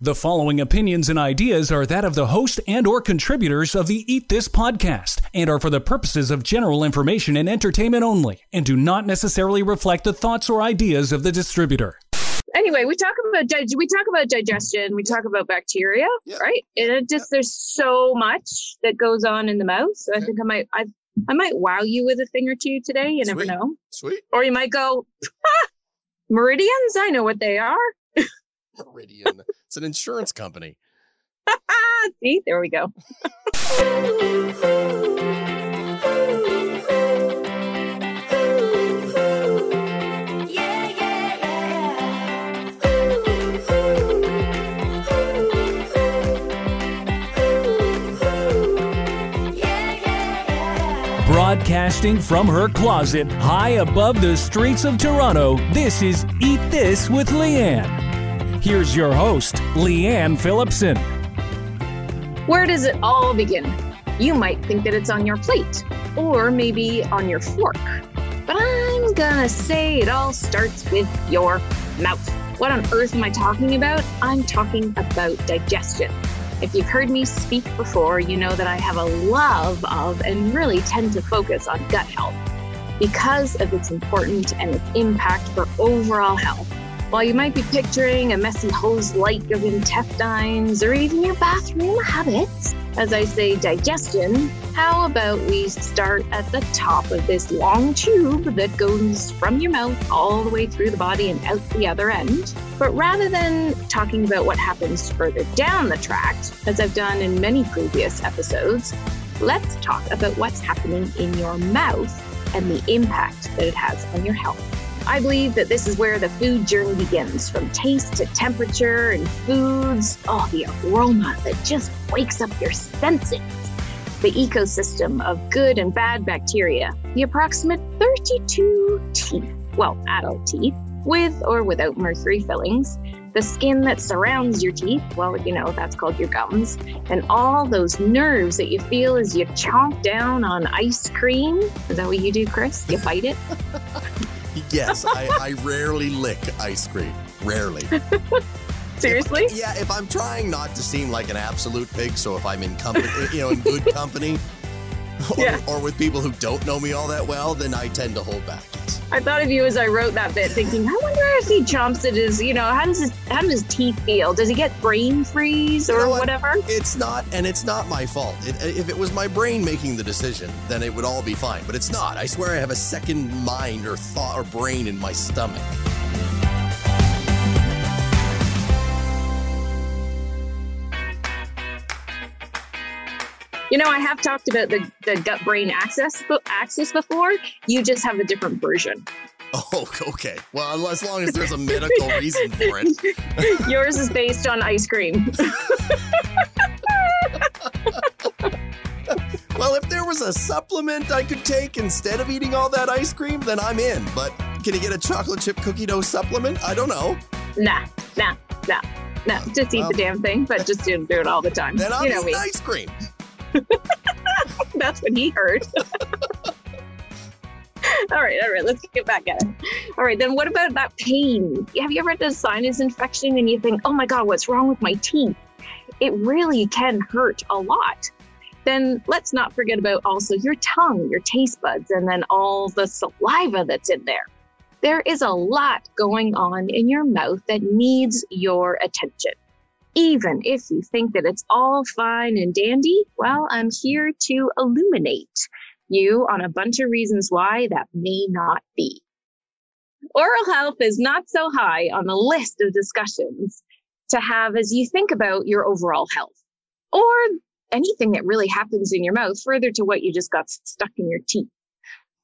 The following opinions and ideas are that of the host and or contributors of the Eat This podcast and are for the purposes of general information and entertainment only and do not necessarily reflect the thoughts or ideas of the distributor. Anyway, we talk about dig- we talk about digestion, we talk about bacteria, Yeah. right? And it just there's so much that goes on in the mouth. So I think I might I I might wow you with a thing or two today. You never know. Sweet. Or you might go, "Ah, meridians. I know what they are. Meridian. It's an insurance company. See, there we go. Broadcasting from her closet high above the streets of Toronto, this is Eat This with Leanne. Here's your host, Leanne Phillipson. Where does it all begin? You might think that it's on your plate or maybe on your fork. But I'm gonna say it all starts with your mouth. What on earth am I talking about? I'm talking about digestion. If you've heard me speak before, you know that I have a love of and really tend to focus on gut health because of its importance and its impact for overall health. While you might be picturing a messy hose like of intestines or even your bathroom habits, as I say digestion, how about we start at the top of this long tube that goes from your mouth all the way through the body and out the other end? But rather than talking about what happens further down the tract, as I've done in many previous episodes, let's talk about what's happening in your mouth and the impact that it has on your health. I believe that this is where the food journey begins from taste to temperature and foods. Oh, the aroma that just wakes up your senses. The ecosystem of good and bad bacteria, the approximate 32 teeth, well, adult teeth, with or without mercury fillings, the skin that surrounds your teeth, well, you know, that's called your gums, and all those nerves that you feel as you chomp down on ice cream. Is that what you do, Chris? You bite it? Yes, I, I rarely lick ice cream. Rarely. Seriously? Yeah, if I'm trying not to seem like an absolute pig, so if I'm in company, you know, in good company, Yeah. or with people who don't know me all that well, then I tend to hold back. I thought of you as I wrote that bit, thinking, I wonder if he chomps it as, you know, how does his how does his teeth feel? Does he get brain freeze You or know what? whatever? It's not, and it's not my fault. It, uh, if it was my brain making the decision, then it would all be fine. But it's not. I swear I have a second mind or thought or brain in my stomach. You know, I have talked about the, the gut brain access axis before. You just have a different version. Oh, okay. Well, as long as there's a medical reason for it. Yours is based on ice cream. Well, if there was a supplement I could take instead of eating all that ice cream, then I'm in. But can you get a chocolate chip cookie dough supplement? I don't know. nah, nah, nah, nah. Just eat Well- the damn thing, but just don't do it all the time. Then I'm you know eating me. ice cream. That's what he heard. all right, all right, let's get back at it. All right, then what about that pain? Have you ever had a sinus infection and you think, oh my God, what's wrong with my teeth? It really can hurt a lot. Then let's not forget about also your tongue, your taste buds, and then all the saliva that's in there. There is a lot going on in your mouth that needs your attention. Even if you think that it's all fine and dandy, well, I'm here to illuminate you on a bunch of reasons why that may not be. Oral health is not so high on the list of discussions to have as you think about your overall health or anything that really happens in your mouth, further to what you just got stuck in your teeth.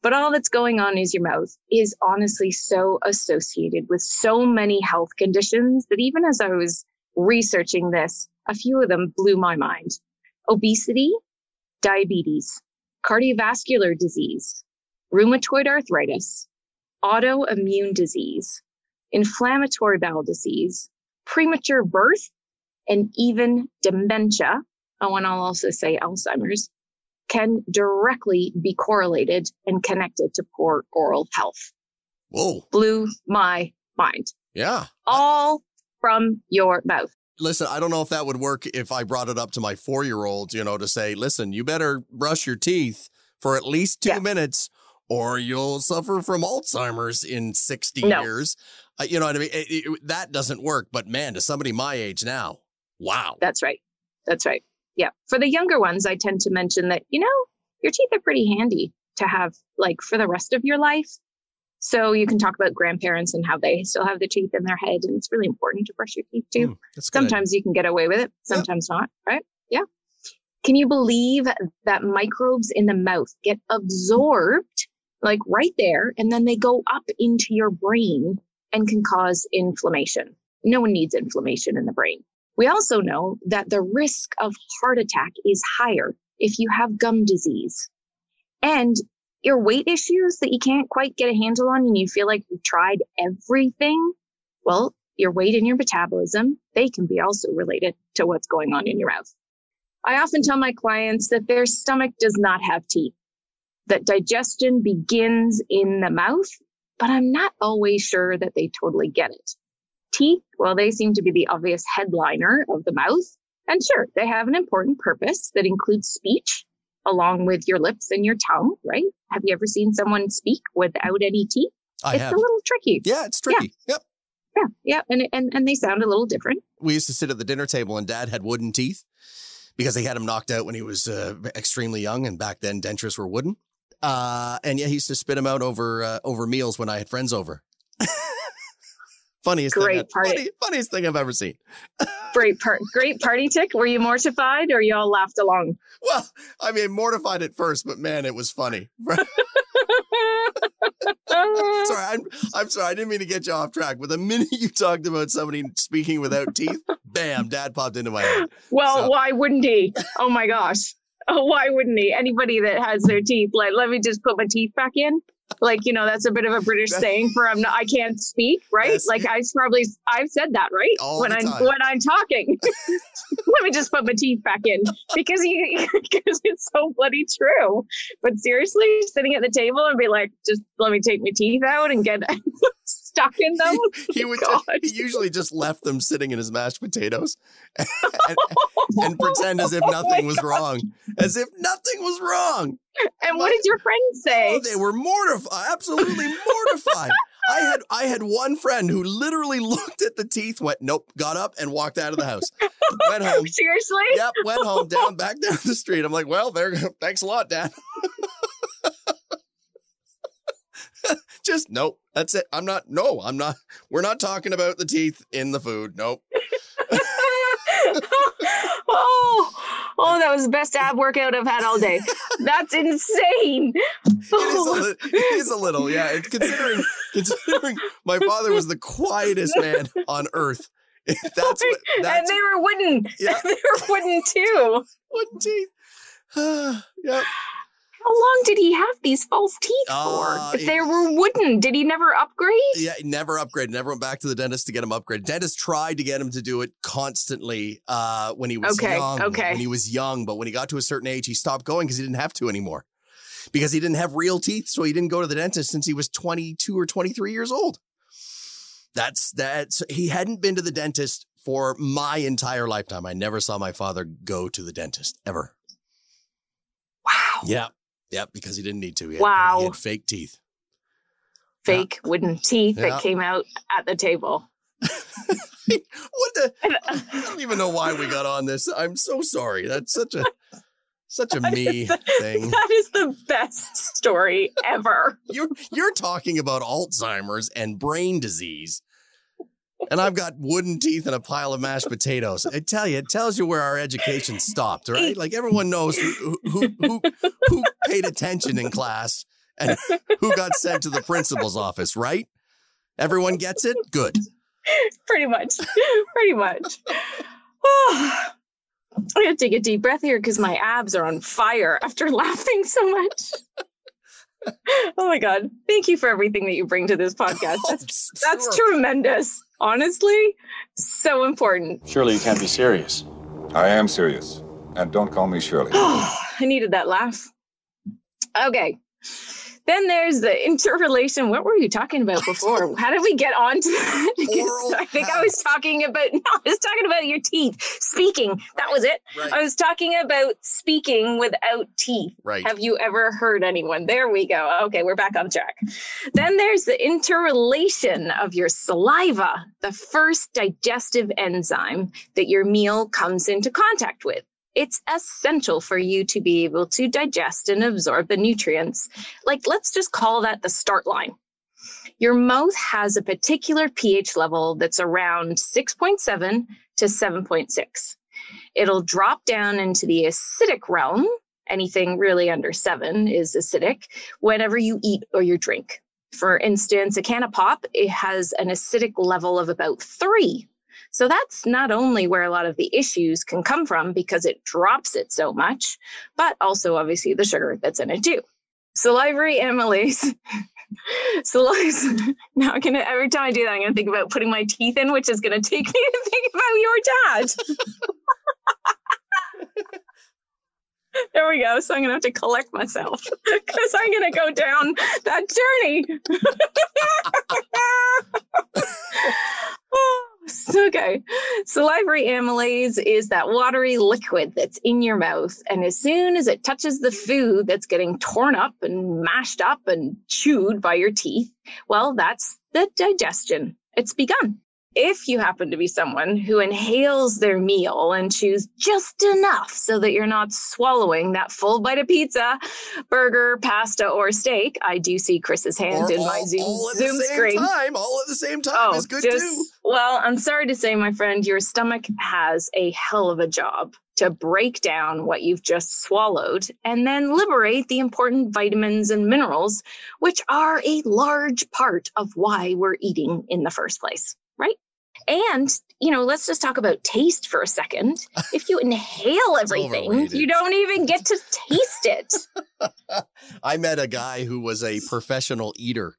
But all that's going on is your mouth is honestly so associated with so many health conditions that even as I was researching this, a few of them blew my mind. Obesity, diabetes, cardiovascular disease, rheumatoid arthritis, autoimmune disease, inflammatory bowel disease, premature birth, and even dementia. Oh, and I'll also say Alzheimer's can directly be correlated and connected to poor oral health. Whoa. Blew my mind. Yeah. All from your mouth. listen, I don't know if that would work if I brought it up to my four year old, you know, to say, listen, you better brush your teeth for at least two Yeah. minutes or you'll suffer from Alzheimer's in 60 No. years. Uh, you know what I mean? It- it- that doesn't work. But man, to somebody my age now, wow. That's right. That's right. Yeah. For the younger ones, I tend to mention that, you know, your teeth are pretty handy to have like for the rest of your life. So you can talk about grandparents and how they still have the teeth in their head. And it's really important to brush your teeth too. Hmm, that's a good idea. Sometimes you can get away with it, sometimes not, right? Yeah. Can you believe that microbes in the mouth get absorbed like right there and then they go up into your brain and can cause inflammation? No one needs inflammation in the brain. We also know that the risk of heart attack is higher if you have gum disease. And your weight issues that you can't quite get a handle on and you feel like you've tried everything, well, your weight and your metabolism, they can be also related to what's going on in your mouth. I often tell my clients that their stomach does not have teeth, that digestion begins in the mouth, but I'm not always sure that they totally get it. Teeth, well, they seem to be the obvious headliner of the mouth. And sure, they have an important purpose that includes speech along with your lips and your tongue, right? Have you ever seen someone speak without any teeth? I it's have. a little tricky. Yeah, it's tricky. Yep. Yeah, yeah, and and and they sound a little different. We used to sit at the dinner table and dad had wooden teeth because he had them knocked out when he was uh, extremely young. And back then, dentures were wooden. Uh, and yeah, he used to spit them out over uh, over meals when I had friends over. funniest Great thing, party. funny, funniest thing I've ever seen. Great part, great party tick. Were you mortified or you all laughed along? Well, I mean, mortified at first, but man, it was funny. sorry, I'm, I'm sorry. I didn't mean to get you off track, but the minute you talked about somebody speaking without teeth, bam, dad popped into my head. well, So- why wouldn't he? Oh my gosh. Oh, why wouldn't he? Anybody that has their teeth, like, let me just put my teeth back in. Like, you know, that's a bit of a British saying for I'm not, I can't speak, right? Yes. Like I probably, I've said that, right? All when I'm, time. when I'm talking, let me just put my teeth back in because you, because it's so bloody true. But seriously, sitting at the table and be like, just let me take my teeth out and get stuck in them. He would. God. he usually just left them sitting in his mashed potatoes, and, and pretend as if Oh nothing my was God. wrong, as if nothing was wrong. And what did your friends oh, say? Oh, they were mortified, absolutely mortified. I had I had one friend who literally looked at the teeth, went nope, got up and walked out of the house, went home. Seriously? Yep, went home, down back down the street. I'm like, well, there, thanks a lot, Dad. Just nope. That's it. I'm not. No, I'm not. We're not talking about the teeth in the food. Nope. oh, oh, that was the best ab workout I've had all day. That's insane. It is a, li- it is a little, yeah. Considering considering my father was the quietest man on earth. That's what. and they were wooden. Yeah. they were wooden too. wooden teeth. yep. How long did he have these false teeth Uh, for? If they were wooden, did he never upgrade? Yeah, he never upgraded. Never went back to the dentist to get him upgraded. Dentist tried to get him to do it constantly uh, when he was Okay, young. okay. When he was young, but when he got to a certain age, he stopped going because he didn't have to anymore. Because he didn't have real teeth, so he didn't go to the dentist since he was 22 or 23 years old. That's that's he hadn't been to the dentist for my entire lifetime. I never saw my father go to the dentist ever. Wow. Yeah. Yeah, because he didn't need to. He had, Wow. He had fake teeth. Fake wooden teeth Yeah. that came out at the table. What the I don't even know why we got on this. I'm so sorry. That's such a such a me thing. That is the best story ever. You're you're talking about Alzheimer's and brain disease. And I've got wooden teeth and a pile of mashed potatoes. I tell you, it tells you where our education stopped, right? Like everyone knows who who who, who paid attention in class and who got sent to the principal's office, right? Everyone gets it? Good. Pretty much. Pretty much. Oh, I'm going to take a deep breath here because my abs are on fire after laughing so much. oh my God. Thank you for everything that you bring to this oh, podcast. That's, that's Sure. tremendous. Honestly, so important. Surely you can't be serious. I am serious. And don't call me Shirley. I needed that laugh. Okay. Then there's the interrelation. What were you talking about before? How did we get on to that? I think I was talking about no, I was talking about your teeth. Speaking. That was it. Right. I was talking about speaking without teeth. Right. Have you ever heard anyone? There we go. Okay, we're back on track. Then there's the interrelation of your saliva, the first digestive enzyme that your meal comes into contact with. It's essential for you to be able to digest and absorb the nutrients. Like, let's just call that the start line. Your mouth has a particular pH level that's around 6.7 to 7.6. It'll drop down into the acidic realm. Anything really under seven is acidic whenever you eat or you drink. For instance, a can of pop, it has an acidic level of about three. So that's not only where a lot of the issues can come from because it drops it so much, but also obviously the sugar that's in it too. Salivary amylase. Saliva. Now I'm gonna every time I do that, I'm gonna think about putting my teeth in, which is gonna take me to think about your dad. there we go. So I'm gonna have to collect myself because I'm gonna go down that journey. Oh. okay. Salivary amylase is that watery liquid that's in your mouth. And as soon as it touches the food that's getting torn up and mashed up and chewed by your teeth, well, that's the digestion. It's begun. If you happen to be someone who inhales their meal and chews just enough so that you're not swallowing that full bite of pizza, burger, pasta, or steak, I do see Chris's hand Or in all, my Zoom, all at Zoom the same screen. time. All at the same time Oh, is good just- too. Well, I'm sorry to say, my friend, your stomach has a hell of a job to break down what you've just swallowed and then liberate the important vitamins and minerals, which are a large part of why we're eating in the first place, right? And, you know, let's just talk about taste for a second. If you inhale everything, overrated. you don't even get to taste it. I met a guy who was a professional eater.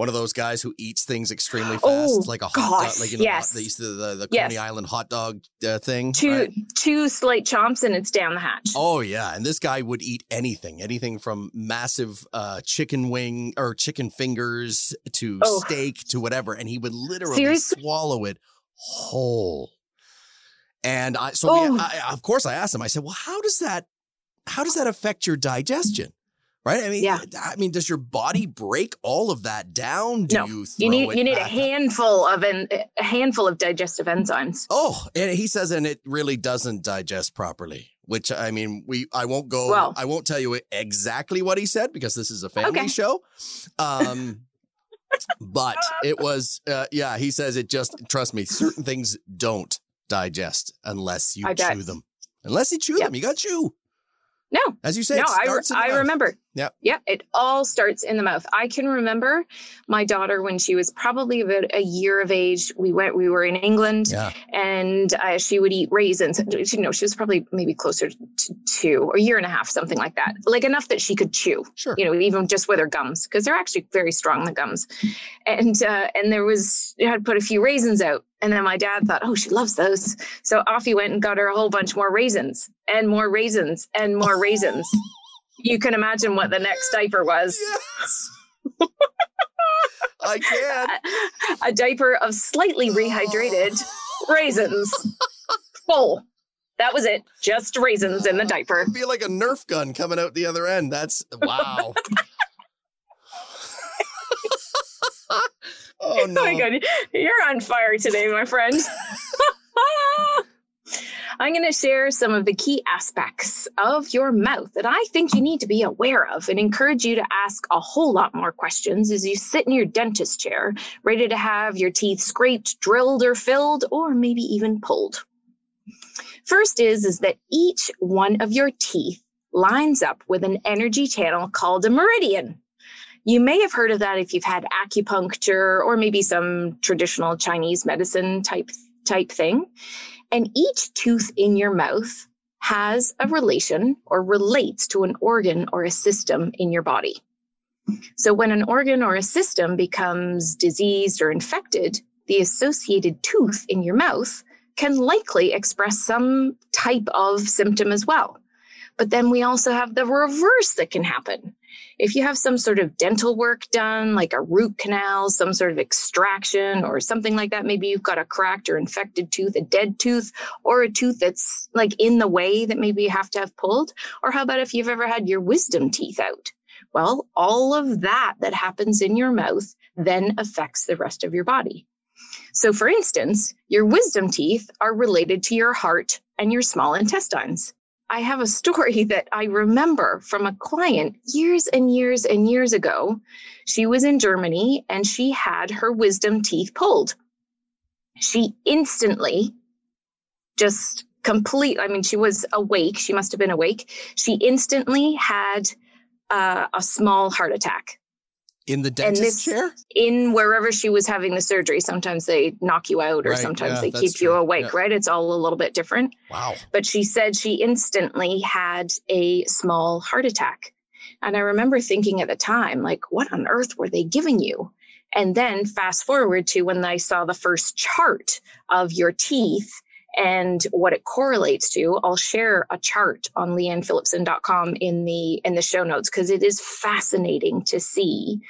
One of those guys who eats things extremely fast, Oh, like a hot gosh, dog, like you know, yes. the, the, the, the Yes. Coney Island hot dog uh, thing. two right? two slight chomps and it's down the hatch. Oh yeah, and this guy would eat anything, anything from massive uh, chicken wing or chicken fingers to Oh. steak to whatever, and he would literally Seriously? swallow it whole. And I, so we, Oh. I, of course, I asked him. I said, "Well, how does that, how does that affect your digestion?" Right? I mean, Yeah. I mean, does your body break all of that down? Do No, you You need you need a back up? handful of an, a handful of digestive enzymes. Oh, and he says, and it really doesn't digest properly. Which I mean, we I won't go. Well- I won't tell you exactly what he said because this is a family Okay. show. Um, but it was, uh, yeah. He says it just. Trust me, certain things don't digest unless you I bet. chew them. Unless you chew Yep. them, you got to chew. No, As you say, no, I, re- in the I remember. Yep. Yep. It all starts in the mouth. I can remember my daughter when she was probably about a year of age. We went, we were in England Yeah. and uh, she would eat raisins. You know, she was probably maybe closer to two or a year and a half, something like that. Like enough that she could chew, Sure. you know, even just with her gums, because they're actually very strong, the gums. And, uh, and there was, I had put a few raisins out. And then my dad thought, oh, she loves those. So off he went and got her a whole bunch more raisins and more raisins and more raisins. You can imagine what the next diaper was. Yes. I can. A diaper of slightly rehydrated raisins. Full. That was it. Just raisins in the diaper. I feel like a Nerf gun coming out the other end. That's wow. oh no. Oh my god, you're on fire today, my friend. I'm going to share some of the key aspects of your mouth that I think you need to be aware of and encourage you to ask a whole lot more questions as you sit in your dentist chair, ready to have your teeth scraped, drilled, or filled, or maybe even pulled. First is, is that each one of your teeth lines up with an energy channel called a meridian. You may have heard of that if you've had acupuncture or maybe some traditional Chinese medicine type type thing. And each tooth in your mouth has a relation or relates to an organ or a system in your body. So when an organ or a system becomes diseased or infected, the associated tooth in your mouth can likely express some type of symptom as well. But then we also have the reverse that can happen. If you have some sort of dental work done, like a root canal, some sort of extraction or something like that, maybe you've got a cracked or infected tooth, a dead tooth, or a tooth that's like in the way that maybe you have to have pulled. Or how about if you've ever had your wisdom teeth out? Well, all of that that happens in your mouth then affects the rest of your body. So, for instance, your wisdom teeth are related to your heart and your small intestines. I have a story that I remember from a client years and years and years ago. She was in Germany and she had her wisdom teeth pulled. She instantly just complete, I mean, she was awake. She must have been awake. She instantly had uh, a small heart attack in the dentist chair? in wherever she was having the surgery. Sometimes they knock you out, or Right, sometimes yeah, they keep you awake, yeah. right? It's all a little bit different. Wow. But she said she instantly had a small heart attack. And I remember thinking at the time, like, what on earth were they giving you? And then fast forward to when I saw the first chart of your teeth and what it correlates to. I'll share a chart on leannephillipson.com in the in the show notes because it is fascinating to see.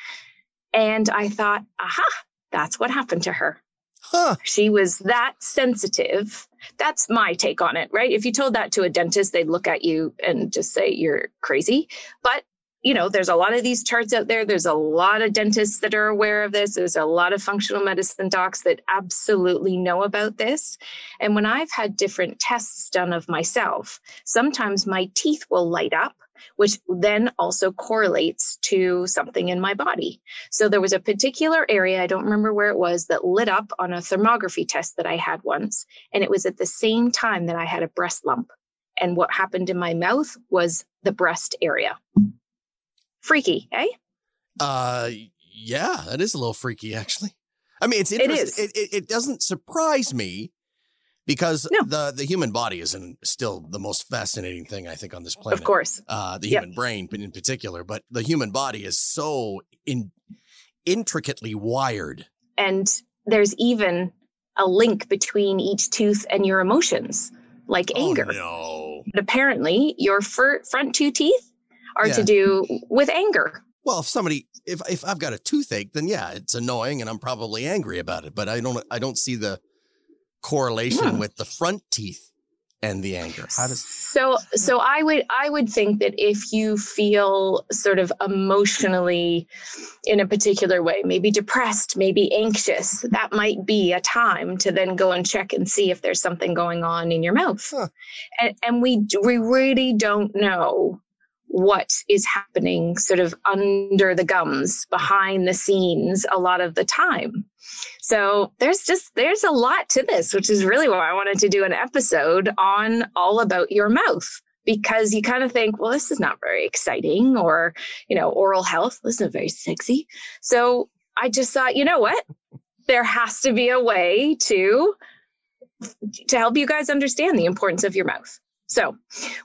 And I thought, aha, that's what happened to her Huh. she was that sensitive. That's my take on it, right? If you told that to a dentist, they'd look at you and just say you're crazy. But you know, there's a lot of these charts out there. There's a lot of dentists that are aware of this. There's a lot of functional medicine docs that absolutely know about this. And when I've had different tests done of myself, sometimes my teeth will light up, which then also correlates to something in my body. So there was a particular area, I don't remember where it was, that lit up on a thermography test that I had once. And it was at the same time that I had a breast lump. And what happened in my mouth was the breast area. Freaky, eh? Uh, yeah, that is a little freaky, actually. I mean, it's It is. It, it, it doesn't surprise me because No. the the human body is in, still the most fascinating thing I think on this planet. Of course. uh, the Yep. human brain, but in particular, but the human body is so in intricately wired. And there's even a link between each tooth and your emotions, like anger. Oh no! But apparently, your fir- front two teeth are Yeah. to do with anger. Well, if somebody, if if I've got a toothache, then yeah, it's annoying, and I'm probably angry about it. But I don't, I don't see the correlation Yeah. with the front teeth and the anger. How does? so so i would i would think that if you feel sort of emotionally in a particular way maybe depressed maybe anxious that might be a time to then go and check and see if there's something going on in your mouth Huh. and, and we we really don't know what is happening sort of under the gums behind the scenes a lot of the time. So there's just there's a lot to this which is really why i wanted to do an episode on all about your mouth because you kind of think well this is not very exciting or you know oral health this isn't very sexy. So i just thought you know what? There has to be a way to to help you guys understand the importance of your mouth so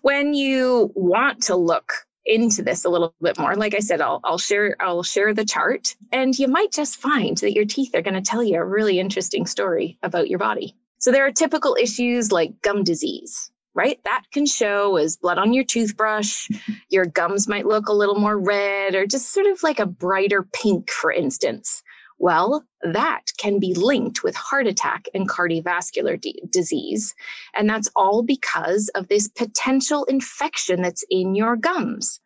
when you want to look into this a little bit more like i said i'll, I'll share i'll share the chart and you might just find that your teeth are going to tell you a really interesting story about your body. So there are typical issues like gum disease right? That can show as blood on your toothbrush your gums might look a little more red or just sort of like a brighter pink for instance well, that can be linked with heart attack and cardiovascular d- disease. And that's all because of this potential infection that's in your gums.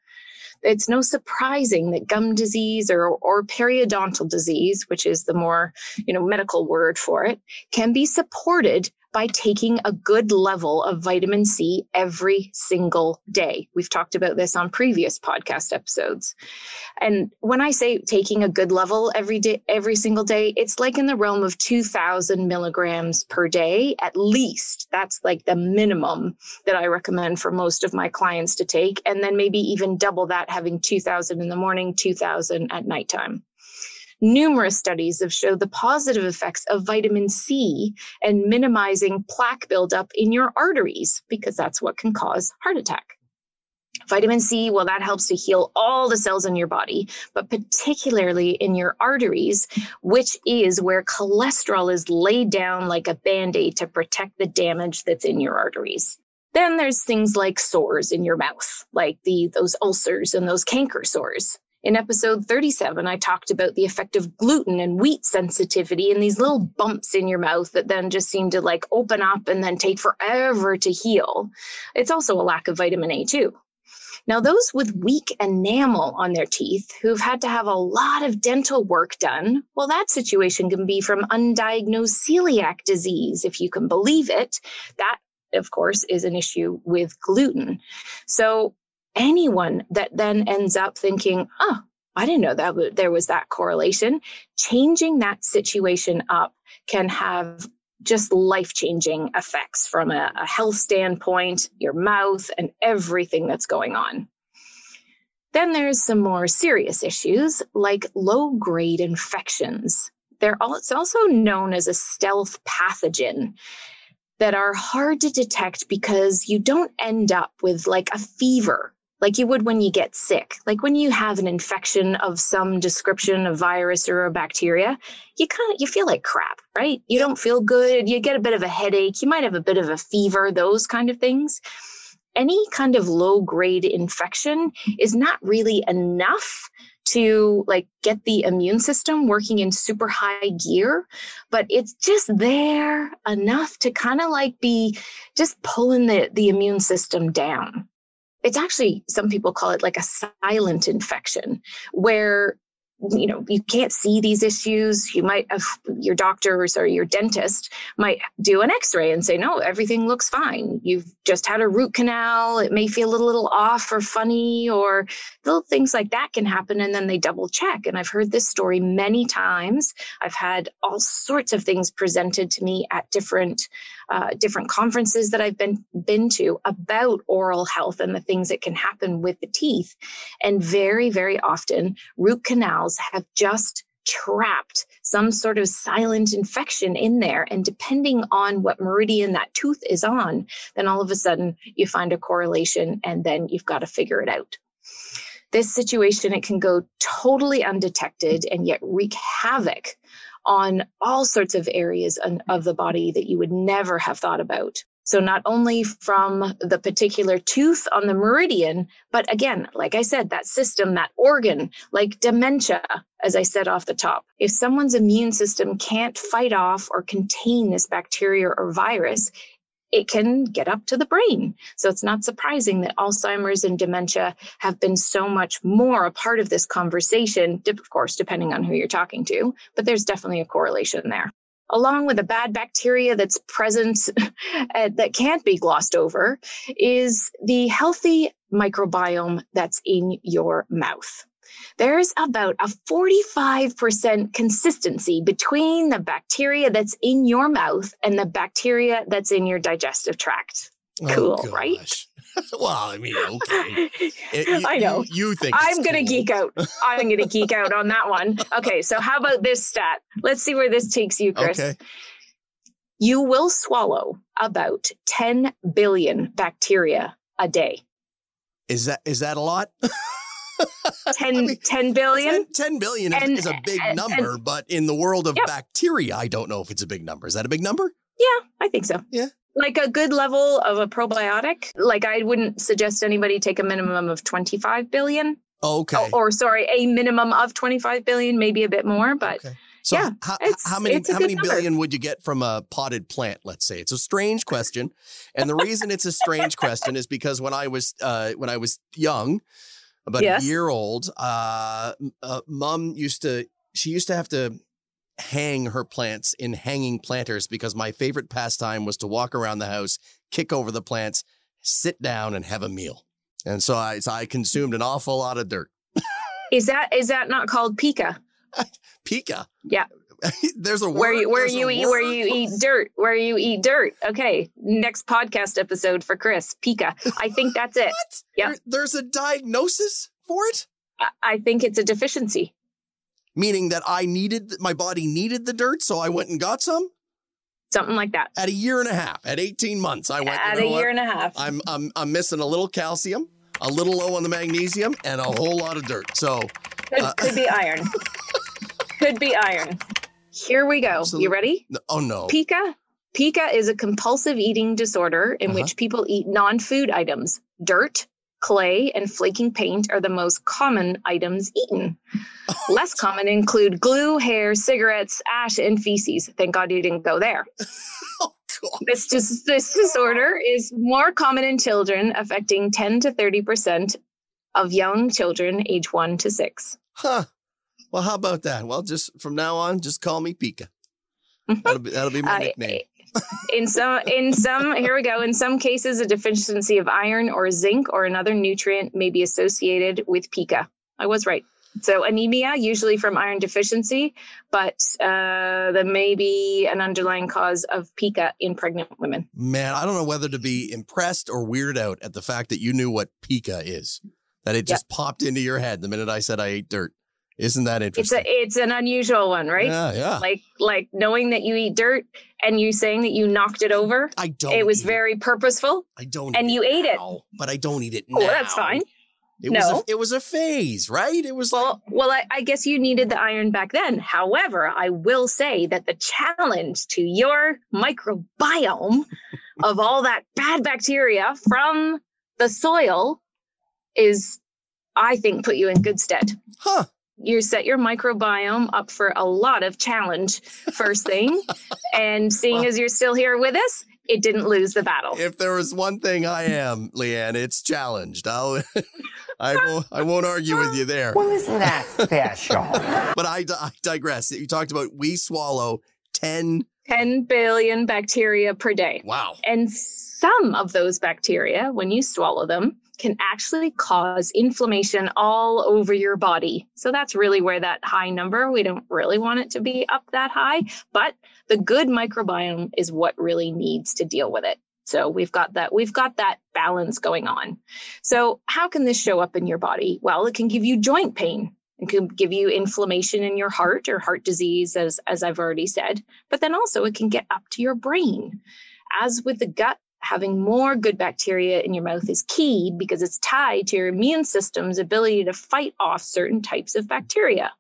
It's no surprising that gum disease or, or periodontal disease, which is the more you know medical word for it, can be supported by taking a good level of vitamin C every single day. We've talked about this on previous podcast episodes. And when I say taking a good level every day, every single day, it's like in the realm of 2000 milligrams per day, at least. That's like the minimum that I recommend for most of my clients to take. And then maybe even double that, having 2000 in the morning, 2000 at nighttime. Numerous studies have showed the positive effects of vitamin C and minimizing plaque buildup in your arteries, because that's what can cause heart attack. Vitamin C, well, that helps to heal all the cells in your body, but particularly in your arteries, which is where cholesterol is laid down like a band aid to protect the damage that's in your arteries. Then there's things like sores in your mouth, like the those ulcers and those canker sores. In episode 37, I talked about the effect of gluten and wheat sensitivity and these little bumps in your mouth that then just seem to like open up and then take forever to heal. It's also a lack of vitamin A too. Now, those with weak enamel on their teeth who've had to have a lot of dental work done, well, that situation can be from undiagnosed celiac disease, if you can believe it. That, of course, is an issue with gluten. So, anyone that then ends up thinking, oh, I didn't know that there was that correlation, changing that situation up can have just life changing effects from a, a, health standpoint, your mouth, and everything that's going on. Then there's some more serious issues like low grade infections. They're all, it's also known as a stealth pathogen that are hard to detect because you don't end up with like a fever like you would when you get sick. Like when you have an infection of some description, a virus or a bacteria, you kind of you feel like crap, right? You don't feel good, you get a bit of a headache, you might have a bit of a fever, those kind of things. Any kind of low grade infection is not really enough to like get the immune system working in super high gear but it's just there enough to kind of like be just pulling the the immune system down it's actually some people call it like a silent infection where you know you can't see these issues. You might have your doctors or your dentist might do an x-ray and say no everything looks fine. You've just had a root canal. It may feel a little off or funny or little things like that can happen and then they double check. And i've heard this story many times. I've had all sorts of things presented to me at different uh, different conferences that i've been been to about oral health and the things that can happen with the teeth. And very very often root canals cells have just trapped some sort of silent infection in there. And depending on what meridian that tooth is on, then all of a sudden you find a correlation and then you've got to figure it out. This situation, it can go totally undetected and yet wreak havoc on all sorts of areas of the body that you would never have thought about. So not only from the particular tooth on the meridian, but again, like I said, that system, that organ, like dementia, as I said off the top. If someone's immune system can't fight off or contain this bacteria or virus, it can get up to the brain. So it's not surprising that Alzheimer's and dementia have been so much more a part of this conversation, of course, depending on who you're talking to, but there's definitely a correlation there along with a bad bacteria that's present uh, that can't be glossed over, is the healthy microbiome that's in your mouth. There's about a 45% consistency between the bacteria that's in your mouth and the bacteria that's in your digestive tract. Oh, cool, oh, right? well, I mean, okay. It, you, I know. You, you think I'm going to geek out. I'm going to geek out on that one. Okay, so how about this stat? Let's see where this takes you, Chris. Okay. You will swallow about 10 billion bacteria a day. Is that is that a lot? 10, I mean, 10 billion 10, 10 billion and, is, a big and, number and, but in the world of yep. bacteria i don't know if it's a big number is that a big number yeah i think so yeah like a good level of a probiotic. Like I wouldn't suggest anybody take a minimum of 25 billion. Okay. Or, or sorry, a minimum of 25 billion, maybe a bit more, but okay. So yeah, how, how many how many number. billion would you get from a potted plant? Let's say it's a strange question, and the reason it's a strange question is because when I was uh, when I was young, about yes. a year old, uh, uh, mom used to she used to have to hang her plants in hanging planters because my favorite pastime was to walk around the house, kick over the plants, sit down, and have a meal. And so I, so I consumed an awful lot of dirt. is that is that not called pica? pica. Yeah. there's a word, where you where you eat where you eat dirt where you eat dirt. Okay, next podcast episode for Chris pica. I think that's it. Yeah. There, there's a diagnosis for it. I, I think it's a deficiency meaning that I needed my body needed the dirt, so I went and got some. Something like that. At a year and a half, at 18 months, I went. At you know a year what? and a half. I'm I'm I'm missing a little calcium, a little low on the magnesium, and a whole lot of dirt. So could, uh, could be iron. could be iron. Here we go. Absolutely. You ready? No, oh no. Pica Pica is a compulsive eating disorder in Uh-huh. which people eat non food items. Dirt, clay, and flaking paint are the most common items eaten. Less common include glue, hair, cigarettes, ash, and feces. Thank God you didn't go there. Oh, This, dis- this disorder is more common in children, affecting 10 to 30% of young children age 1 to 6. Huh. Well, how about that? Well, just from now on, just call me Pica. That'll be, that'll be my Uh, nickname. In some in some here we go in some cases a deficiency of iron or zinc or another nutrient may be associated with pica i was right so anemia usually from iron deficiency but uh, there may be an underlying cause of pica in pregnant women Man, I don't know whether to be impressed or weirded out at the fact that you knew what pica is. That it just popped into your head the minute I said I ate dirt. Isn't that interesting? it's a it's an unusual one right Yeah, yeah. like like knowing that you eat dirt and you saying that you knocked it over I don't. it was very purposeful I don't. and you ate it. but I don't eat it oh now. that's fine It was. No. A, it was a phase, right? It was like Well, well, I, I guess you needed the iron back then. However, I will say that the challenge to your microbiome of all that bad bacteria from the soil is, I think, put you in good stead. huh? You set your microbiome up for a lot of challenge first thing, and seeing as you're still here with us, it didn't lose the battle. If there was one thing I am, Leanne, it's challenged. I'll. I won't. I won't argue with you there. Well, isn't that special? But I, I digress. You talked about we swallow ten. 10 billion bacteria per day. Wow. And some of those bacteria, when you swallow them, can actually cause inflammation all over your body. So that's really where that high number, we don't really want it to be up that high, but the good microbiome is what really needs to deal with it. So we've got that we've got that balance going on. So how can this show up in your body? Well, it can give you joint pain. It can give you inflammation in your heart or heart disease as as I've already said, but then also it can get up to your brain. As with the gut, having more good bacteria in your mouth is key because it's tied to your immune system's ability to fight off certain types of bacteria.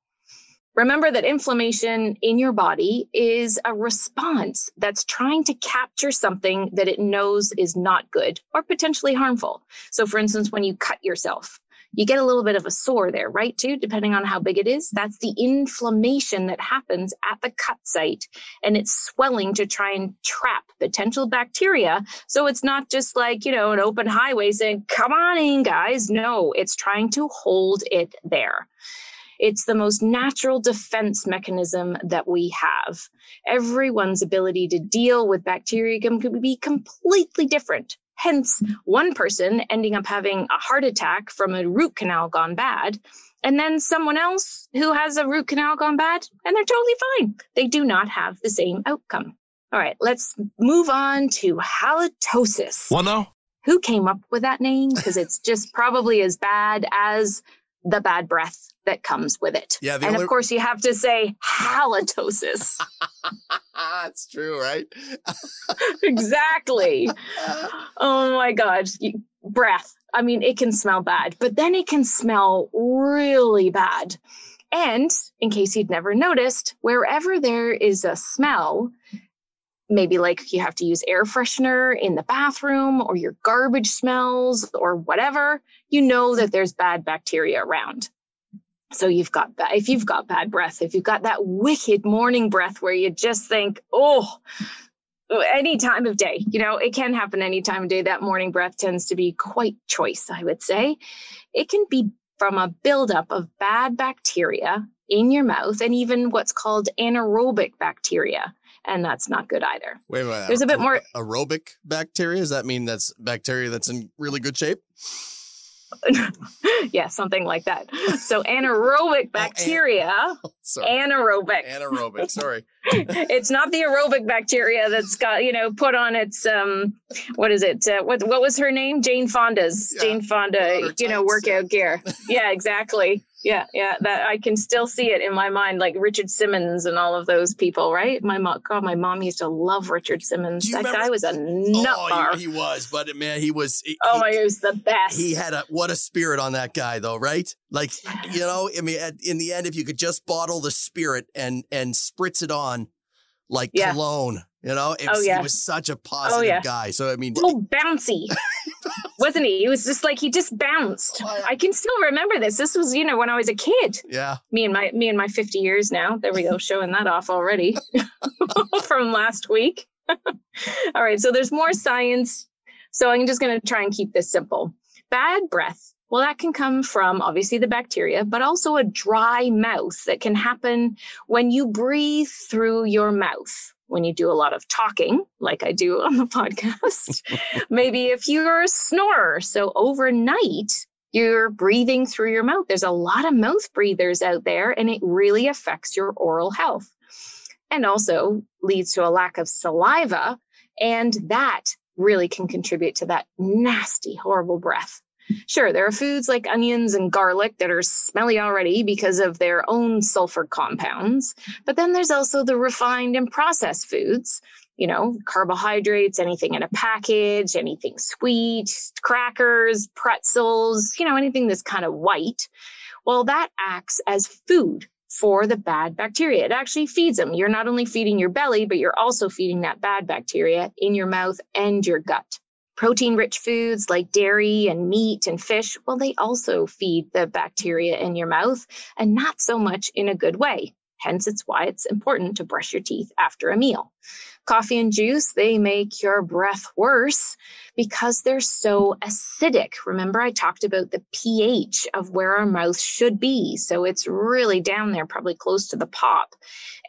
Remember that inflammation in your body is a response that's trying to capture something that it knows is not good or potentially harmful. So, for instance, when you cut yourself, you get a little bit of a sore there, right? Too, depending on how big it is. That's the inflammation that happens at the cut site and it's swelling to try and trap potential bacteria. So it's not just like, you know, an open highway saying, come on in, guys. No, it's trying to hold it there. It's the most natural defense mechanism that we have. Everyone's ability to deal with bacteria can be completely different. Hence, one person ending up having a heart attack from a root canal gone bad, and then someone else who has a root canal gone bad and they're totally fine. They do not have the same outcome. All right, let's move on to halitosis. What now? Who came up with that name? Because it's just probably as bad as the bad breath that comes with it. Yeah, and only- of course, you have to say halitosis. That's true, right? exactly. Oh my God. Breath. I mean, it can smell bad, but then it can smell really bad. And in case you'd never noticed, wherever there is a smell, maybe like you have to use air freshener in the bathroom or your garbage smells or whatever, you know that mm-hmm. there's bad bacteria around. So you've got that. If you've got bad breath, if you've got that wicked morning breath where you just think, oh, any time of day, you know, it can happen any time of day. That morning breath tends to be quite choice, I would say. It can be from a buildup of bad bacteria in your mouth and even what's called anaerobic bacteria. And that's not good either. Wait, wait. There's a bit more- aerobic bacteria. Does that mean that's bacteria that's in really good shape? yeah, something like that. So anaerobic bacteria, Sorry, anaerobic. anaerobic. Sorry. it's not the aerobic bacteria that's got you know put on its um what is it uh, what what was her name Jane Fonda's Yeah, Jane Fonda you know workout gear yeah exactly yeah yeah that I can still see it in my mind like Richard Simmons and all of those people right? My mom God my mom used to love Richard Simmons. That remember- guy was a oh, nut oh, bar. he, was, but man, he was. He, oh he- he was the best. he had a what a spirit on that guy though right? Like you know i mean at, in the end if you could just bottle the spirit and and spritz it on like Yeah. cologne You know, it Oh, was, yeah. he was such a oh, positive yeah. guy. So I mean, So bouncy, wasn't he? He was just like he just bounced. Oh, yeah. I can still remember this. This was, you know, when I was a kid. yeah, Me and my me and my 50 years now. There we go, showing that off already from last week. All right, so there's more science. So I'm just going to try and keep this simple. Bad breath. Well, that can come from obviously the bacteria, but also a dry mouth that can happen when you breathe through your mouth. When you do a lot of talking, like I do on the podcast, maybe if you're a snorer. So overnight, you're breathing through your mouth. There's a lot of mouth breathers out there, and it really affects your oral health and also leads to a lack of saliva. And that really can contribute to that nasty, horrible breath. Sure, there are foods like onions and garlic that are smelly already because of their own sulfur compounds. But then there's also the refined and processed foods, you know, carbohydrates, anything in a package, anything sweet, crackers, pretzels, you know, anything that's kind of white. Well, that acts as food for the bad bacteria. It actually feeds them. You're not only feeding your belly, but you're also feeding that bad bacteria in your mouth and your gut. Protein rich foods like dairy and meat and fish, well, they also feed the bacteria in your mouth and not so much in a good way. Hence, it's why it's important to brush your teeth after a meal. Coffee and juice, they make your breath worse because they're so acidic. Remember, I talked about the pH of where our mouth should be. So it's really down there, probably close to the pop.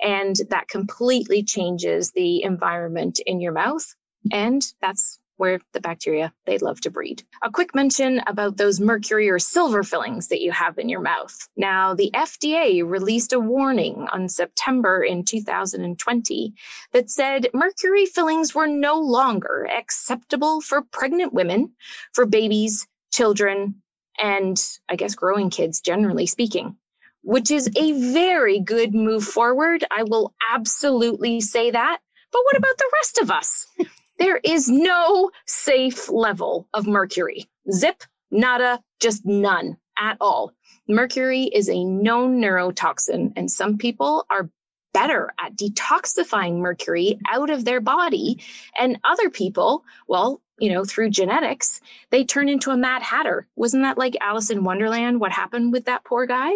And that completely changes the environment in your mouth. And that's where the bacteria they love to breed. A quick mention about those mercury or silver fillings that you have in your mouth. Now, the FDA released a warning on September in 2020 that said mercury fillings were no longer acceptable for pregnant women, for babies, children, and I guess growing kids, generally speaking. Which is a very good move forward. I will absolutely say that. But what about the rest of us? There is no safe level of mercury. Zip, nada, just none at all. Mercury is a known neurotoxin, and some people are better at detoxifying mercury out of their body. And other people, well, you know, through genetics, they turn into a mad hatter. Wasn't that like Alice in Wonderland? What happened with that poor guy?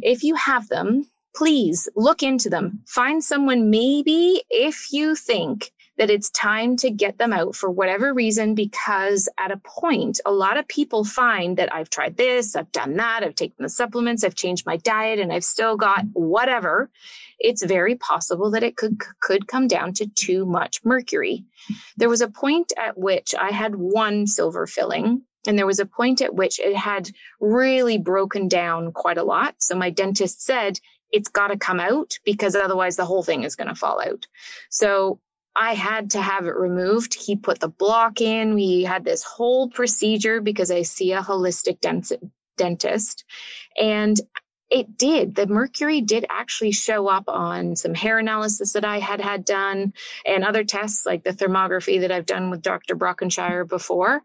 If you have them, please look into them. Find someone, maybe if you think that it's time to get them out for whatever reason, because at a point, a lot of people find that I've tried this, I've done that, I've taken the supplements, I've changed my diet, and I've still got whatever. It's very possible that it could could come down to too much mercury. There was a point at which I had one silver filling and there was a point at which it had really broken down quite a lot. So my dentist said, it's got to come out because otherwise the whole thing is going to fall out. So I had to have it removed. He put the block in. We had this whole procedure because I see a holistic dent- dentist. And it did. The mercury did actually show up on some hair analysis that I had had done and other tests like the thermography that I've done with Dr. Brockenshire before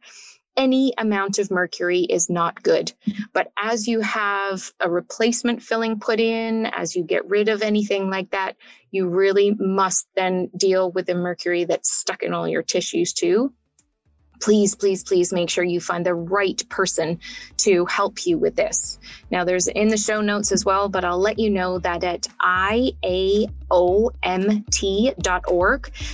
any amount of mercury is not good. But as you have a replacement filling put in, as you get rid of anything like that, you really must then deal with the mercury that's stuck in all your tissues too. Please, please, please make sure you find the right person to help you with this. Now, there's in the show notes as well, but I'll let you know that at IAOMT.org,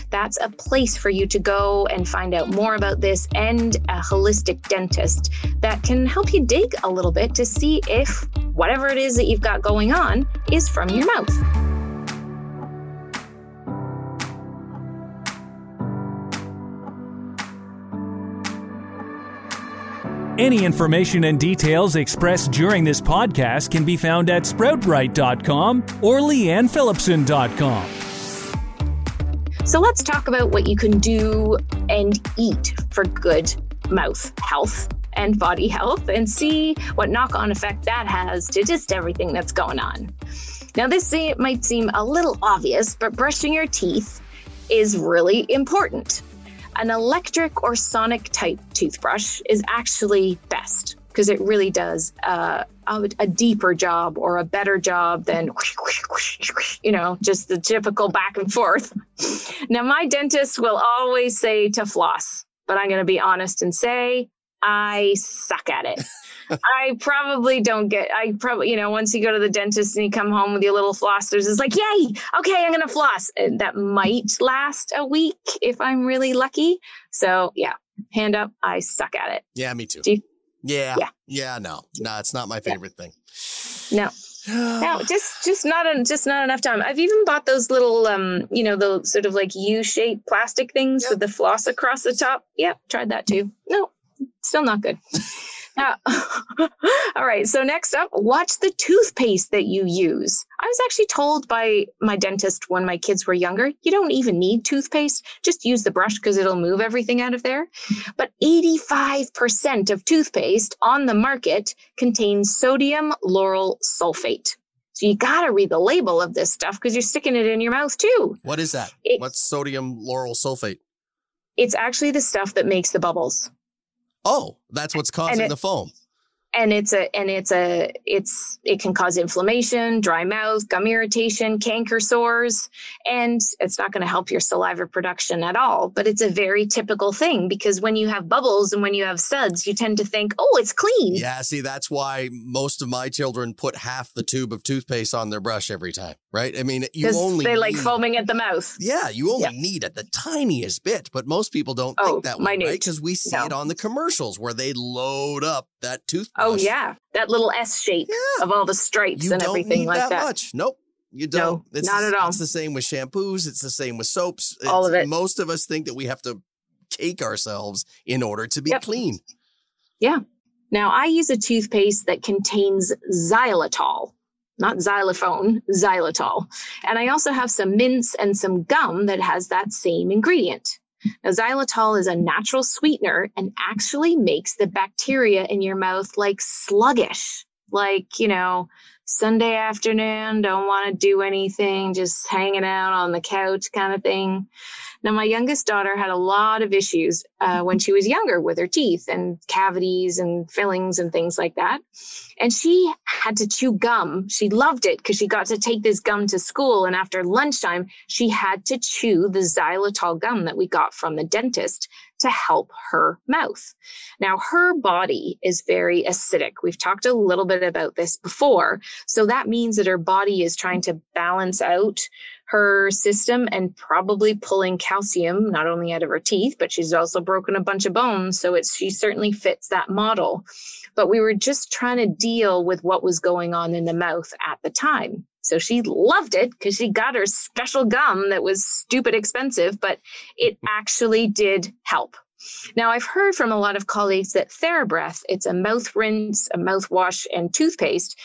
that's a place for you to go and find out more about this and a holistic dentist that can help you dig a little bit to see if whatever it is that you've got going on is from your mouth. Any information and details expressed during this podcast can be found at sproutbright.com or leannephillipson.com. So let's talk about what you can do and eat for good mouth health and body health and see what knock on effect that has to just everything that's going on. Now, this might seem a little obvious, but brushing your teeth is really important. An electric or sonic type toothbrush is actually best. because it really does uh, a, a deeper job or a better job than, you know, just the typical back and forth. Now, my dentist will always say to floss, but I'm going to be honest and say I suck at it. I probably don't get, I probably, you know, once you go to the dentist and you come home with your little flossers, it's like, yay, okay, I'm going to floss. And that might last a week if I'm really lucky. So, yeah, hand up, I suck at it. Yeah, me too. You- yeah, Yeah. yeah, no, no, it's not my favorite thing. No, no, just just not en- just not enough time. I've even bought those little, um, you know, the sort of like U-shaped plastic things Yep. with the floss across the top. Yep, tried that too. No, still not good. Now, ah. all right. So next up, watch the toothpaste that you use. I was actually told by my dentist when my kids were younger, you don't even need toothpaste. Just use the brush because it'll move everything out of there. But 85% of toothpaste on the market contains sodium lauryl sulfate. So you got to read the label of this stuff because you're sticking it in your mouth too. What is that? It- What's sodium lauryl sulfate? It's actually the stuff that makes the bubbles. Oh, that's what's causing it- the foam. And it's a and it's a it's it can cause inflammation dry mouth gum irritation canker sores and it's not going to help your saliva production at all but it's a very typical thing because when you have bubbles and when you have suds you tend to think oh it's clean Yeah, see, that's why most of my children put half the tube of toothpaste on their brush every time, right? I mean, you only they like need- foaming at the mouth Yeah, you only Yeah. need it the tiniest bit, but most people don't Oh, think that way, right? Because we see No. it on the commercials where they load up that toothbrush. Oh yeah that little s shape Yeah. of all the stripes You and everything like that, that much. Nope. You don't. it's not the, at all. It's the same with shampoos. It's the same with soaps. All of it. Most of us think that we have to cake ourselves in order to be Yep. clean. Yeah. Now, I use a toothpaste that contains xylitol, not xylophone, xylitol. And I also have some mints and some gum that has that same ingredient. Now, xylitol is a natural sweetener and actually makes the bacteria in your mouth like sluggish, like, you know, Sunday afternoon, don't want to do anything, just hanging out on the couch kind of thing. Now, my youngest daughter had a lot of issues uh, when she was younger with her teeth and cavities and fillings and things like that. And she had to chew gum. She loved it because she got to take this gum to school. And after lunchtime, she had to chew the xylitol gum that we got from the dentist to help her mouth. Now, her body is very acidic. We've talked a little bit about this before. So that means that her body is trying to balance out her system and probably pulling calcium not only out of her teeth, but she's also broken a bunch of bones. So it's she certainly fits that model. But we were just trying to deal with what was going on in the mouth at the time. So she loved it because she got her special gum that was stupid expensive, but it actually did help. Now, I've heard from a lot of colleagues that TheraBreath, it's a mouth rinse, a mouthwash, and toothpaste.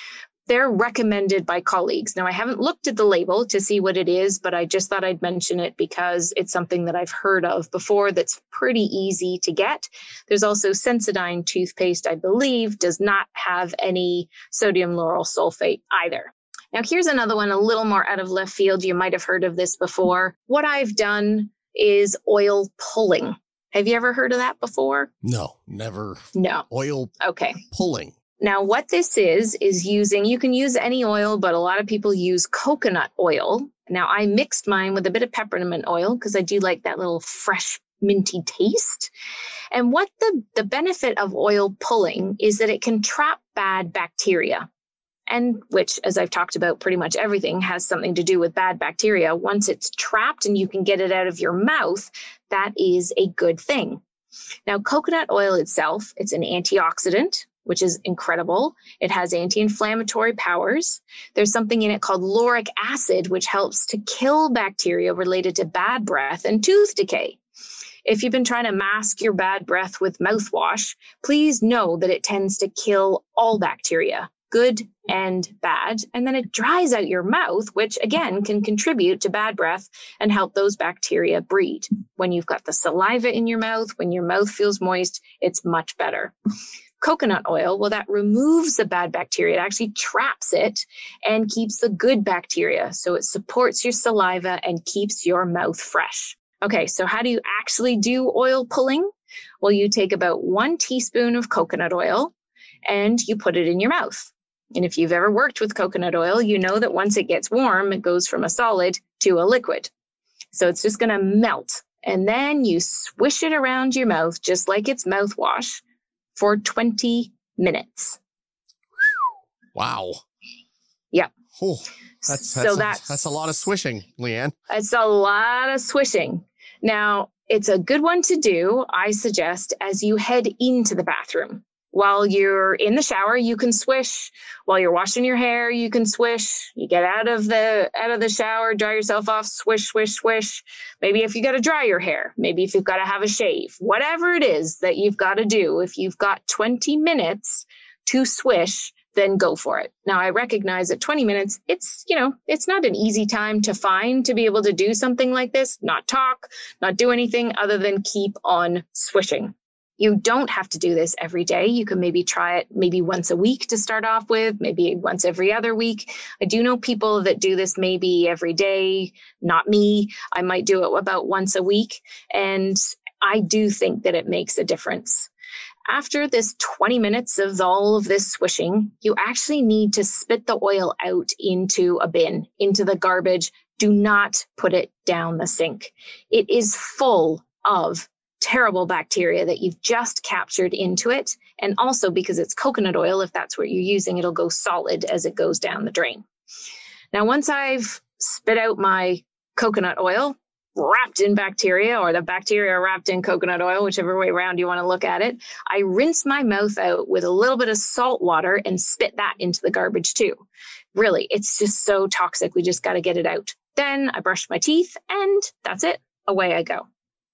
They're recommended by colleagues. Now, I haven't looked at the label to see what it is, but I just thought I'd mention it because it's something that I've heard of before that's pretty easy to get. There's also Sensodyne toothpaste, I believe, does not have any sodium lauryl sulfate either. Now, here's another one a little more out of left field. You might have heard of this before. What I've done is oil pulling. Have you ever heard of that before? No, never. No. Oil Okay. pulling. Now, what this is, is using, you can use any oil, but a lot of people use coconut oil. Now, I mixed mine with a bit of peppermint oil because I do like that little fresh, minty taste. And what the, the benefit of oil pulling is that it can trap bad bacteria. And which, as I've talked about, pretty much everything has something to do with bad bacteria. Once it's trapped and you can get it out of your mouth, that is a good thing. Now, coconut oil itself, it's an antioxidant, which is incredible. It has anti inflammatory powers. There's something in it called lauric acid, which helps to kill bacteria related to bad breath and tooth decay. If you've been trying to mask your bad breath with mouthwash, please know that it tends to kill all bacteria, good and bad. And then it dries out your mouth, which again can contribute to bad breath and help those bacteria breed. When you've got the saliva in your mouth, when your mouth feels moist, it's much better coconut oil, well, that removes the bad bacteria. It actually traps it and keeps the good bacteria. So it supports your saliva and keeps your mouth fresh. Okay, so how do you actually do oil pulling? Well, you take about one teaspoon of coconut oil and you put it in your mouth. And if you've ever worked with coconut oil, you know that once it gets warm, it goes from a solid to a liquid. So it's just going to melt. And then you swish it around your mouth just like it's mouthwash for 20 minutes. Wow. Yep. Oh, that's, so that's, that's, a, that's a lot of swishing, Leanne. It's a lot of swishing. Now, it's a good one to do, I suggest, as you head into the bathroom. While you're in the shower, you can swish. While you're washing your hair, you can swish. You get out of the out of the shower, dry yourself off, swish, swish, swish. Maybe if you got to dry your hair, maybe if you've got to have a shave, whatever it is that you've got to do, if you've got 20 minutes to swish, then go for it. Now, I recognize that 20 minutes, it's, you know, it's not an easy time to find to be able to do something like this, not talk, not do anything other than keep on swishing. You don't have to do this every day. You can maybe try it maybe once a week to start off with, maybe once every other week. I do know people that do this maybe every day, not me. I might do it about once a week. And I do think that it makes a difference after this 20 minutes of all of this swishing, you actually need to spit the oil out into a bin, into the garbage. Do not put it down the sink. It is full of terrible bacteria that you've just captured into it. And also because it's coconut oil, if that's what you're using, it'll go solid as it goes down the drain. Now, once I've spit out my coconut oil, wrapped in bacteria or the bacteria wrapped in coconut oil, whichever way around you want to look at it. I rinse my mouth out with a little bit of salt water and spit that into the garbage too. Really, it's just so toxic. We just got to get it out. Then I brush my teeth and that's it. Away I go.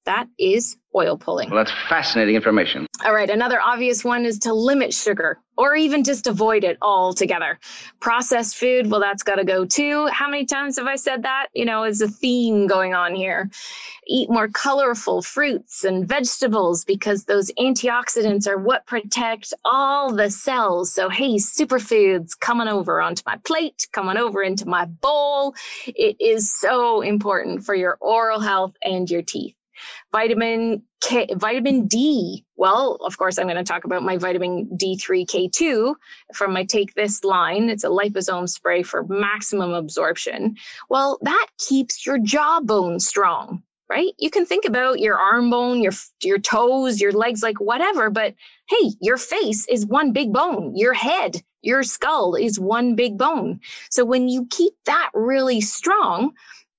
That is oil pulling. Well, that's fascinating information. All right, another obvious one is to limit sugar or even just avoid it altogether. Processed food, well, that's got to go too. How many times have I said that? You know, is a theme going on here. Eat more colorful fruits and vegetables because those antioxidants are what protect all the cells. So, hey, superfoods coming over onto my plate, coming over into my bowl. It is so important for your oral health and your teeth. Vitamin K, vitamin D. Well, of course, I'm going to talk about my vitamin D3 K2 from my Take This line. It's a liposome spray for maximum absorption. Well, that keeps your jawbone strong, right? You can think about your arm bone, your your toes, your legs, like whatever, but hey, your face is one big bone. Your head, your skull is one big bone. So when you keep that really strong,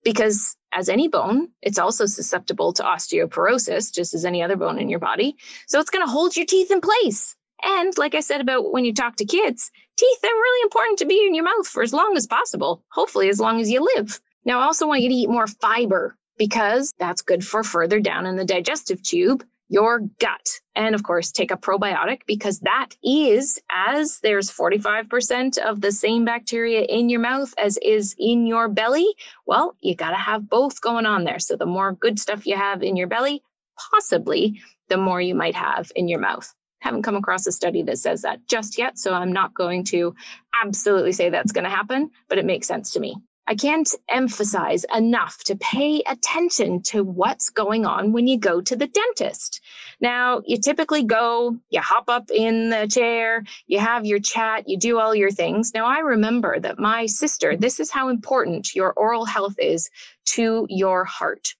because as any bone, it's also susceptible to osteoporosis, just as any other bone in your body. So it's going to hold your teeth in place. And like I said about when you talk to kids, teeth are really important to be in your mouth for as long as possible, hopefully, as long as you live. Now, I also want you to eat more fiber because that's good for further down in the digestive tube your gut. And of course, take a probiotic because that is, as there's 45% of the same bacteria in your mouth as is in your belly. Well, you got to have both going on there. So the more good stuff you have in your belly, possibly the more you might have in your mouth. Haven't come across a study that says that just yet. So I'm not going to absolutely say that's going to happen, but it makes sense to me. I can't emphasize enough to pay attention to what's going on when you go to the dentist. Now, you typically go, you hop up in the chair, you have your chat, you do all your things. Now, I remember that my sister, this is how important your oral health is to your heart.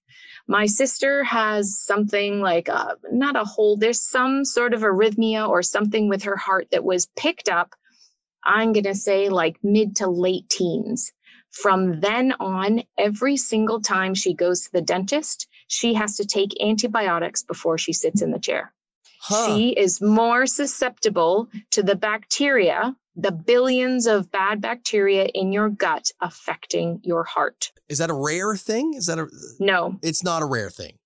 My sister has something like a, not a whole, there's some sort of arrhythmia or something with her heart that was picked up, I'm going to say like mid to late teens from then on, every single time she goes to the dentist, she has to take antibiotics before she sits in the chair. Huh. She is more susceptible to the bacteria, the billions of bad bacteria in your gut affecting your heart. Is that a rare thing? Is that a No. It's not a rare thing.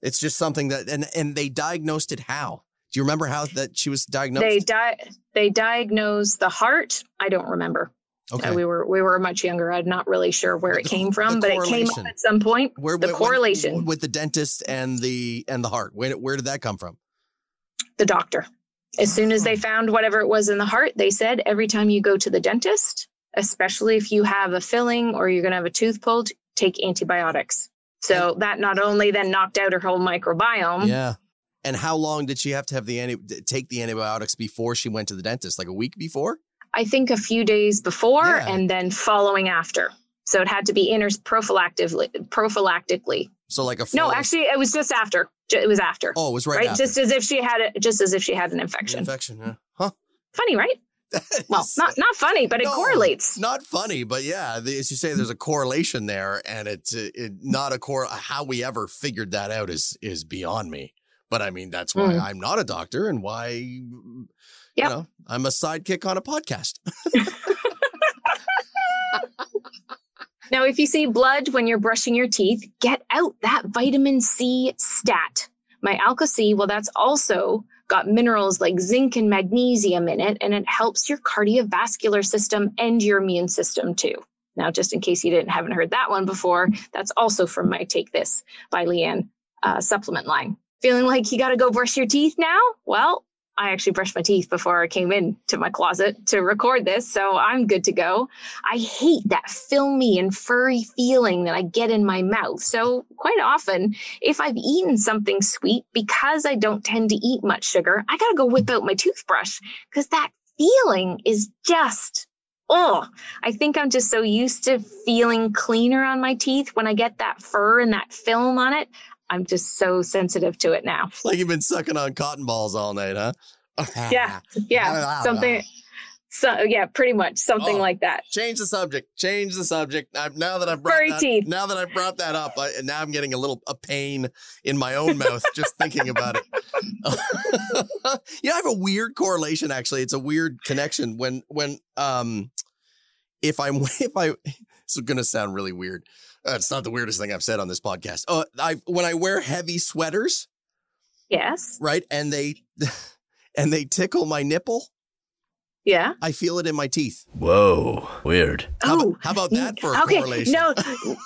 It's just something that and and they diagnosed it how? Do you remember how that she was diagnosed? They di- they diagnosed the heart. I don't remember. Okay. We were we were much younger. I'm not really sure where it came from, but it came up at some point. Where, the correlation with the dentist and the and the heart. Where where did that come from? The doctor. As soon as they hmm. found whatever it was in the heart, they said every time you go to the dentist, especially if you have a filling or you're going to have a tooth pulled, take antibiotics. So that not only then knocked out her whole microbiome, yeah, And how long did she have to have the anti- take the antibiotics before she went to the dentist? Like a week before? I think a few days before Yeah. and then following after. So it had to be inter prophylactically. Prophylactically. So like a No, actually, it was just after. It was after. oh, it was right, right, after. just as if she had it, just as if she had an infection. infection. Yeah. Huh? Funny, right? Well, not not funny, but it No, correlates. Not funny, but yeah, the, as you say, there's a correlation there, and it's it, not a core. How we ever figured that out is is beyond me. But I mean, that's why Mm. I'm not a doctor, and why you know I'm a sidekick on a podcast. Now, if you see blood when you're brushing your teeth, get out that vitamin C stat. My Alka C, well, that's also got minerals like zinc and magnesium in it, and it helps your cardiovascular system and your immune system too. Now, just in case you didn't haven't heard that one before, that's also from my Take This by Leanne uh, supplement line. Feeling like you got to go brush your teeth now? Well, I actually brushed my teeth before I came in to my closet to record this, so I'm good to go. I hate that filmy and furry feeling that I get in my mouth. So, quite often, if I've eaten something sweet, because I don't tend to eat much sugar, I gotta go whip out my toothbrush because that feeling is just, oh, I think I'm just so used to feeling cleaner on my teeth when I get that fur and that film on it. I'm just so sensitive to it now. like you've been sucking on cotton balls all night, huh? Yeah. Yeah. Something. So, yeah, pretty much something Oh. like that. Change the subject. Change the subject. i now that I've brought Furry that, teeth. now that I've brought that up, I, now I'm getting a little a pain in my own mouth just thinking about it. yeah, I have a weird correlation. Actually, it's a weird connection when when um if I'm if I it's gonna sound really weird. Uh, it's not the weirdest thing I've said on this podcast. Uh, I when I wear heavy sweaters, Yes. right, and they and they tickle my nipple, Yeah. I feel it in my teeth. Whoa, weird. How, Oh, about, how about that for a okay. correlation? No,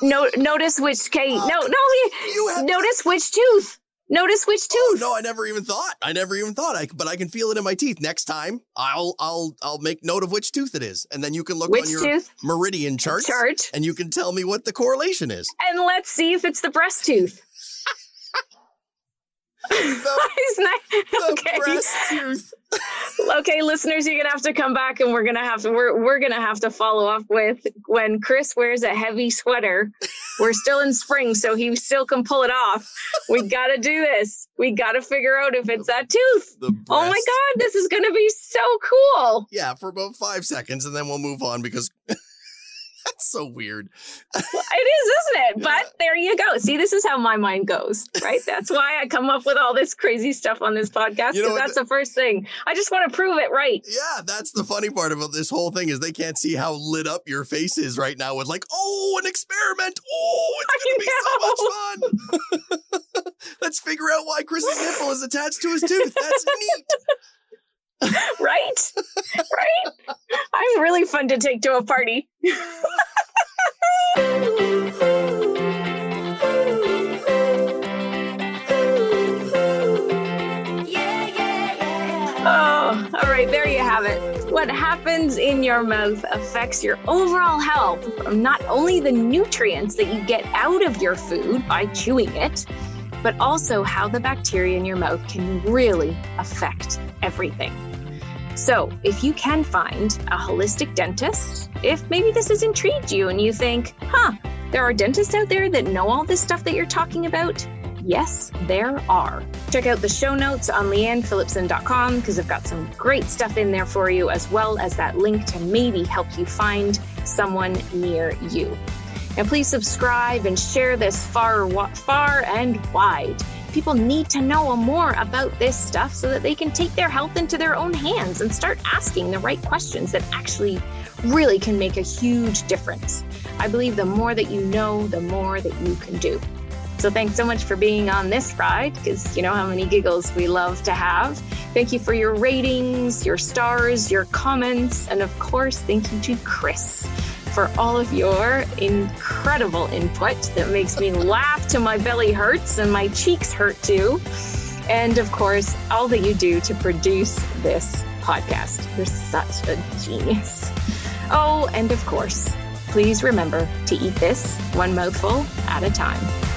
no. Notice which. Okay. Uh, No, no. you have- Notice which tooth. Notice which Oh, tooth. no, I never even thought. I never even thought. I but I can feel it in my teeth. Next time, I'll I'll I'll make note of which tooth it is, and then you can look which on your tooth? meridian charts, Chart. and you can tell me what the correlation is. And let's see if it's the breast tooth. The, the okay. breast tooth. okay, listeners, you're gonna have to come back, and we're gonna have to we're we're gonna have to follow up with when Chris wears a heavy sweater. We're still in spring, so he still can pull it off. We gotta do this. We gotta figure out if it's that tooth. Oh my god, this is gonna be so cool. Yeah, for about five seconds, and then we'll move on because that's so weird. It is, isn't it? But there you go. See, this is how my mind goes, right? That's why I come up with all this crazy stuff on this podcast. You know that's the first thing. I just want to prove it right. Yeah, that's the funny part about this whole thing is they can't see how lit up your face is right now with like, oh, an experiment. Oh, it's gonna be so much fun. Let's figure out why Chris's nipple is attached to his tooth. That's neat. Right? right? I'm really fun to take to a party. Oh, all right, there you have it. What happens in your mouth affects your overall health not only the nutrients that you get out of your food by chewing it, but also how the bacteria in your mouth can really affect everything. So, if you can find a holistic dentist, if maybe this has intrigued you and you think, huh, there are dentists out there that know all this stuff that you're talking about, yes, there are. Check out the show notes on leannephillipson.com because I've got some great stuff in there for you, as well as that link to maybe help you find someone near you. Now, please subscribe and share this far, far and wide. People need to know more about this stuff so that they can take their health into their own hands and start asking the right questions that actually really can make a huge difference. I believe the more that you know, the more that you can do. So thanks so much for being on this ride because you know how many giggles we love to have. Thank you for your ratings, your stars, your comments, and of course, thank you to Chris for all of your incredible input that makes me laugh till my belly hurts and my cheeks hurt too. And of course, all that you do to produce this podcast. You're such a genius. Oh, and of course, please remember to eat this one mouthful at a time.